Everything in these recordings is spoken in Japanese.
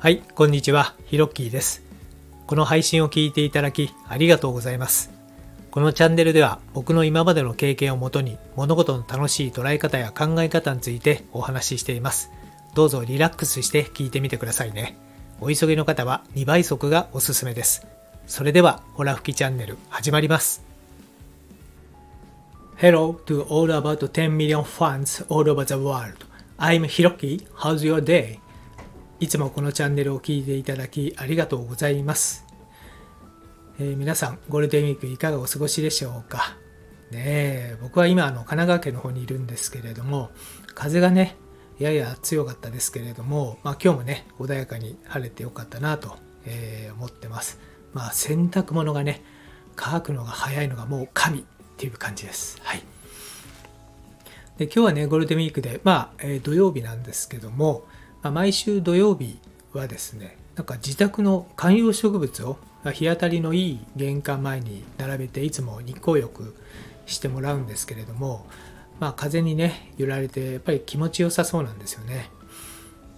はい、こんにちは。ヒロッキーです。この配信を聞いていただきありがとうございます。このチャンネルでは僕の今までの経験をもとに物事の楽しい捉え方や考え方についてお話ししています。どうぞリラックスして聞いてみてくださいね。お急ぎの方は2倍速がおすすめです。それでは、ホラ吹きチャンネル始まります。Hello to all about 10 million fans all over the world. I'm Hiroki. How's your day? いつもこのチャンネルを聞いていただきありがとうございます。えー皆さん、ゴールデンウィークいかがお過ごしでしょうか？ね、僕は今、あの、神奈川県の方にいるんですけれども、風がね、やや強かったですけれども、まあ今日もね、穏やかに晴れてよかったなと、えー思ってます。まあ洗濯物がね、乾くのが早いのがもう神っていう感じです。はい。で今日はね、ゴールデンウィークで、まあ、えー土曜日なんですけども、毎週土曜日はですね、なんか自宅の観葉植物を日当たりのいい玄関前に並べて、いつも日光浴してもらうんですけれども、まあ、風にね、揺られて、やっぱり気持ちよさそうなんですよね。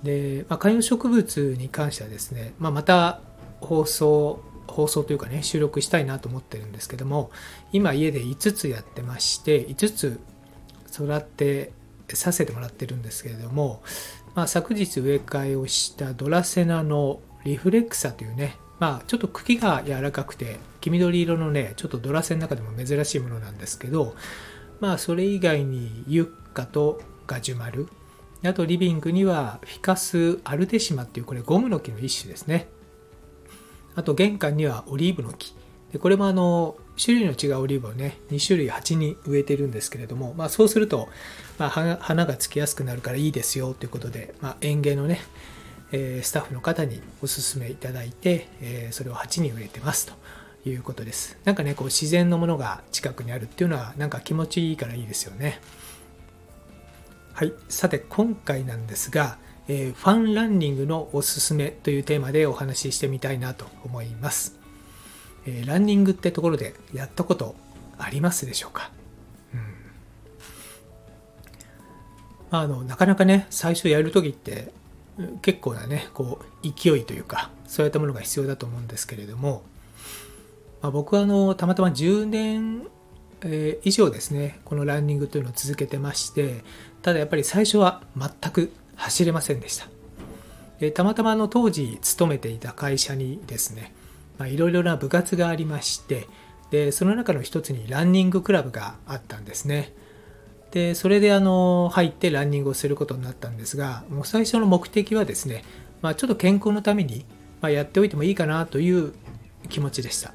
で、まあ、観葉植物に関してはですね、まあ、また放送、放送というかね、収録したいなと思ってるんですけども、今家で5つやってまして、5つ育てさせてもらってるんですけれども、まあ、昨日植え替えをしたドラセナのリフレクサというね、まあ、ちょっと茎が柔らかくて黄緑色のねちょっとドラセの中でも珍しいものなんですけどまあそれ以外にユッカとガジュマルあとリビングにはフィカス・アルテシマっていうこれゴムの木の一種ですね。あと玄関にはオリーブの木。でこれもあの種類の違うオリーブをね2種類鉢に植えてるんですけれども、まあ、そうすると、まあ、花がつきやすくなるからいいですよということで、まあ、園芸のね、えースタッフの方にお勧めいただいて、えーそれを鉢に植えてますということです。なんかねこう自然のものが近くにあるっていうのはなんか気持ちいいからいいですよね。はい。さて今回なんですが、えーファンランニングのおすすめというテーマでお話ししてみたいなと思います。えーランニングってところでやったことありますでしょうか、うん。あ、のなかなかね最初やるときって結構なねこう勢いというかそういったものが必要だと思うんですけれども、まあ、僕はあのたまたま10年、以上ですねこのランニングというのを続けてましてただやっぱり最初は全く走れませんでした。でたまたまの当時勤めていた会社にですねまあいろいろな部活がありましてでその中の一つにランニングクラブがあったんですね。でそれであの入ってランニングをすることになったんですがもう最初の目的はですね、まあ、ちょっと健康のために、ま、やっておいてもいいかなという気持ちでした。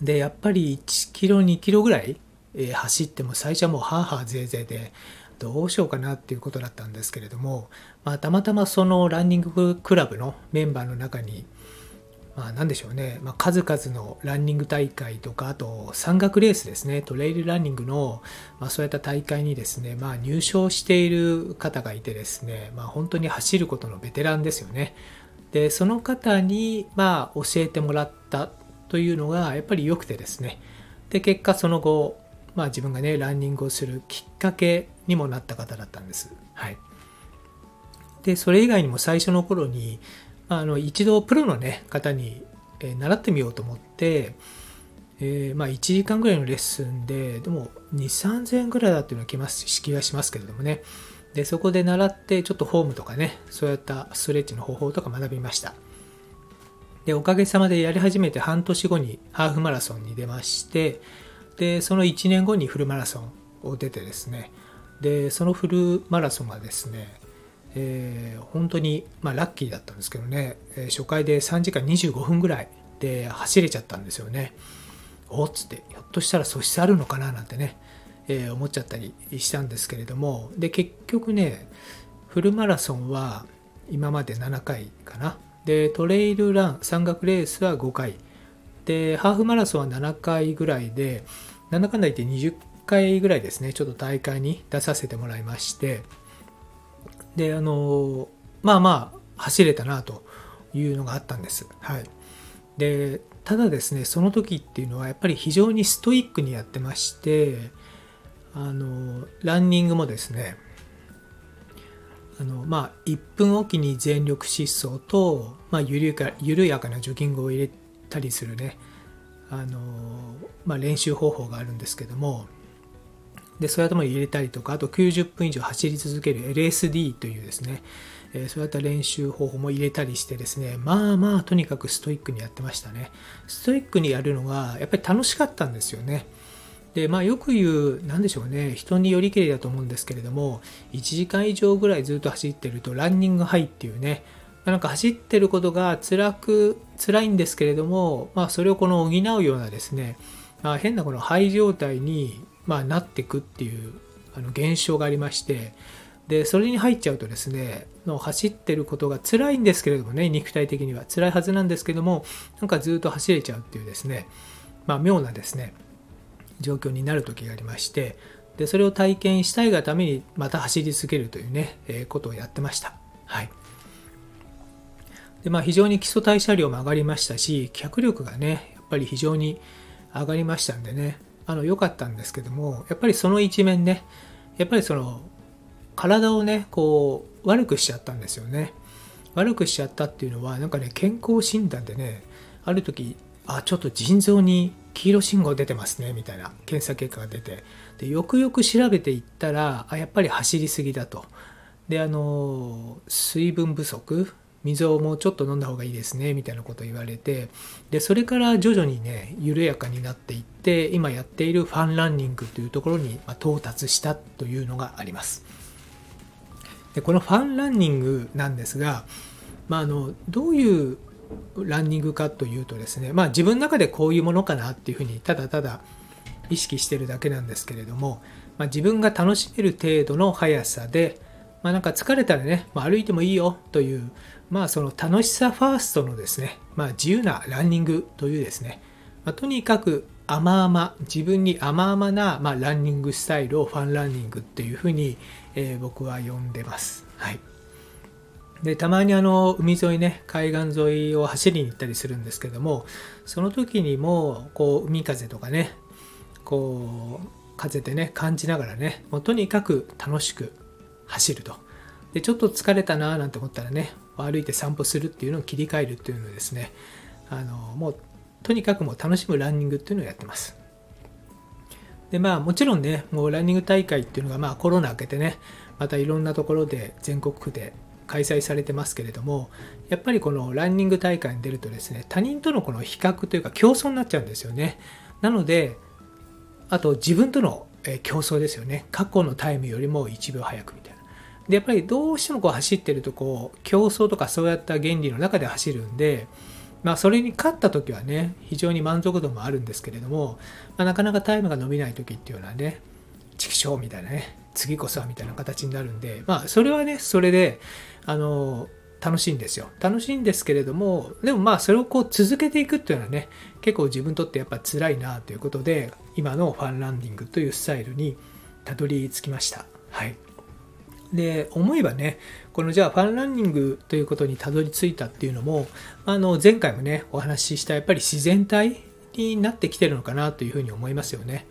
でやっぱり1キロ2キロぐらい、え走っても最初はもうハーハーゼーゼーでどうしようかなっていうことだったんですけれども、まあ、たまたまそのランニングクラブのメンバーの中にまあ、なんでしょうね、まあ、数々のランニング大会とかあと山岳レースですね。トレイルランニングの、まあ、そういった大会にですね、まあ、入賞している方がいてですね、まあ、本当に走ることのベテランですよね。でその方に、まあ、教えてもらったというのがやっぱり良くてですね。で結果その後、まあ、自分がねランニングをするきっかけにもなった方だったんです。はい。でそれ以外にも最初の頃にあの一度プロの、ね、方に、え習ってみようと思って、えーまあ、1時間ぐらいのレッスンででも2 3 0 0 0円ぐらいだっていうのは気ます気がしますけれどもね。でそこで習ってちょっとフォームとかねそういったストレッチの方法とか学びました。でおかげさまでやり始めて半年後にハーフマラソンに出ましてでその1年後にフルマラソンを出てですね。でそのフルマラソンがですねえー本当に、まあ、ラッキーだったんですけどね、えー初回で3時間25分ぐらいで走れちゃったんですよね。おっつって、ひょっとしたら素質あるのかななんてね、えー思っちゃったりしたんですけれども、で、結局ね、フルマラソンは今まで7回かな。で、トレイルラン、山岳レースは5回。で、ハーフマラソンは7回ぐらいで、なんだかんだ言って20回ぐらいですね、ちょっと大会に出させてもらいまして、であのまあまあ走れたなというのがあったんです。はい。でただですねその時っていうのはやっぱり非常にストイックにやってましてあのランニングもですねあのまあ、1分おきに全力疾走と、まあ、緩やか緩やかなジョギングを入れたりするねあの、まあ、練習方法があるんですけどもでそういったも入れたりとかあと90分以上走り続ける LSD というですね、えー、そういった練習方法も入れたりしてですねまあまあとにかくストイックにやってましたね。ストイックにやるのがやっぱり楽しかったんですよね。でまあ、よく言う、なんでしょうね、人によりけりだと思うんですけれども、1時間以上ぐらいずっと走ってると、ランニングハイっていうね、なんか走ってることが辛く、辛いんですけれども、まあ、それをこの補うようなですね、あ、変なこの肺状態に、まあ、なっていくっていうあの現象がありまして、で、それに入っちゃうとですね、の走ってることが辛いんですけれどもね、肉体的には辛いはずなんですけども、なんかずっと走れちゃうっていうですね、まあ、妙なですね、状況になる時がありましてでそれを体験したいがためにまた走り続けるというね、えー、ことをやってました。はいでまあ、非常に基礎代謝量も上がりましたし脚力がねやっぱり非常に上がりましたんでね。あの良かったんですけどもやっぱりその一面ねやっぱりその体をねこう悪くしちゃったんですよね。悪くしちゃったっていうのはなんかね健康診断でねある時あちょっと腎臓に黄色信号出てますねみたいな検査結果が出て。でよくよく調べていったらあやっぱり走りすぎだと。であの水分不足水をもうちょっと飲んだ方がいいですねみたいなことを言われてでそれから徐々にね緩やかになっていって今やっているファンランニングというところに到達したというのがあります。でこのファンランニングなんですが、まあ、あのどういうランニングかというとですねまあ自分の中でこういうものかなっていうふうにただただ意識してるだけなんですけれども、まあ、自分が楽しめる程度の速さで、まあ、なんか疲れたらね、まあ、歩いてもいいよという、まあ、その楽しさファーストのですね、まあ、自由なランニングというですね、まあ、とにかく甘々自分に甘々な、まあ、ランニングスタイルをファンランニングっていうふうに、えー、僕は呼んでます。はいでたまにあの海沿いね海岸沿いを走りに行ったりするんですけどもその時にもこう海風とかねこう風でね感じながらねもうとにかく楽しく走るとでちょっと疲れたなーなんて思ったらね歩いて散歩するっていうのを切り替えるっていうのをですね。あのもうとにかくもう楽しむランニングっていうのをやってます。でまあもちろんねもうランニング大会っていうのがまあコロナ明けてねまたいろんなところで全国区で開催されてますけれどもやっぱりこのランニング大会に出るとですね他人とのこの比較というか競争になっちゃうんですよね。なのであと自分との競争ですよね。過去のタイムよりも1秒早くみたいな。でやっぱりどうしてもこう走ってるとこう競争とかそうやった原理の中で走るんでまあそれに勝った時はね非常に満足度もあるんですけれども、まあ、なかなかタイムが伸びない時っていうのはね畜生みたいなね次こそはみたいな形になるんでまあそれはねそれであの楽しいんですよ。楽しいんですけれどもでもまあそれをこう続けていくっていうのはね結構自分にとってやっぱ辛いなということで今のファンランディングというスタイルにたどり着きました。はい。で思えばねこのじゃあファンランニングということにたどり着いたっていうのもあの前回もねお話ししたやっぱり自然体になってきてるのかなというふうに思いますよね。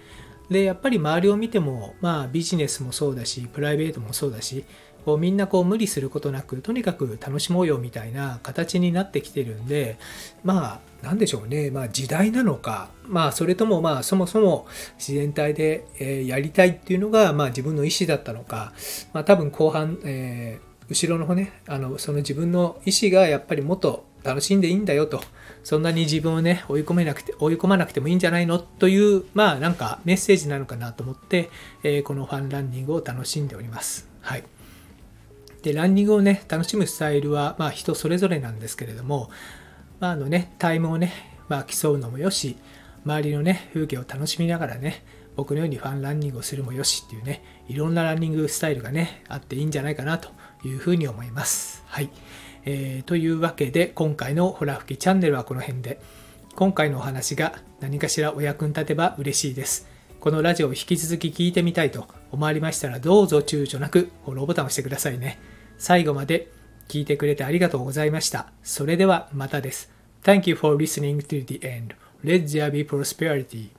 でやっぱり周りを見てもまあビジネスもそうだしプライベートもそうだしこうみんなこう無理することなくとにかく楽しもうよみたいな形になってきてるんでまあ何でしょうねまあ時代なのかまあそれともまあそもそも自然体で、えやりたいっていうのがまあ自分の意思だったのかまあ多分後半、えー、後ろの方ねあのその自分の意思がやっぱりもっと楽しんでいいんだよとそんなに自分をね、追い込めなくて、追い込まなくてもいいんじゃないのという、まあなんかメッセージなのかなと思って、えー、このファンランニングを楽しんでおります。はい。で、ランニングをね、楽しむスタイルは、まあ人それぞれなんですけれども、まああのね、タイムをね、まあ競うのもよし、周りのね、風景を楽しみながらね、僕のようにファンランニングをするもよしっていうね、いろんなランニングスタイルがね、あっていいんじゃないかなというふうに思います。はい。えー、というわけで今回のホラ吹きチャンネルはこの辺で今回のお話が何かしらお役に立てば嬉しいですこのラジオを引き続き聞いてみたいと思われましたらどうぞ躊躇なくフォローボタンを押してくださいね最後まで聞いてくれてありがとうございましたそれではまたです Thank you for listening to the end. Let there be prosperity.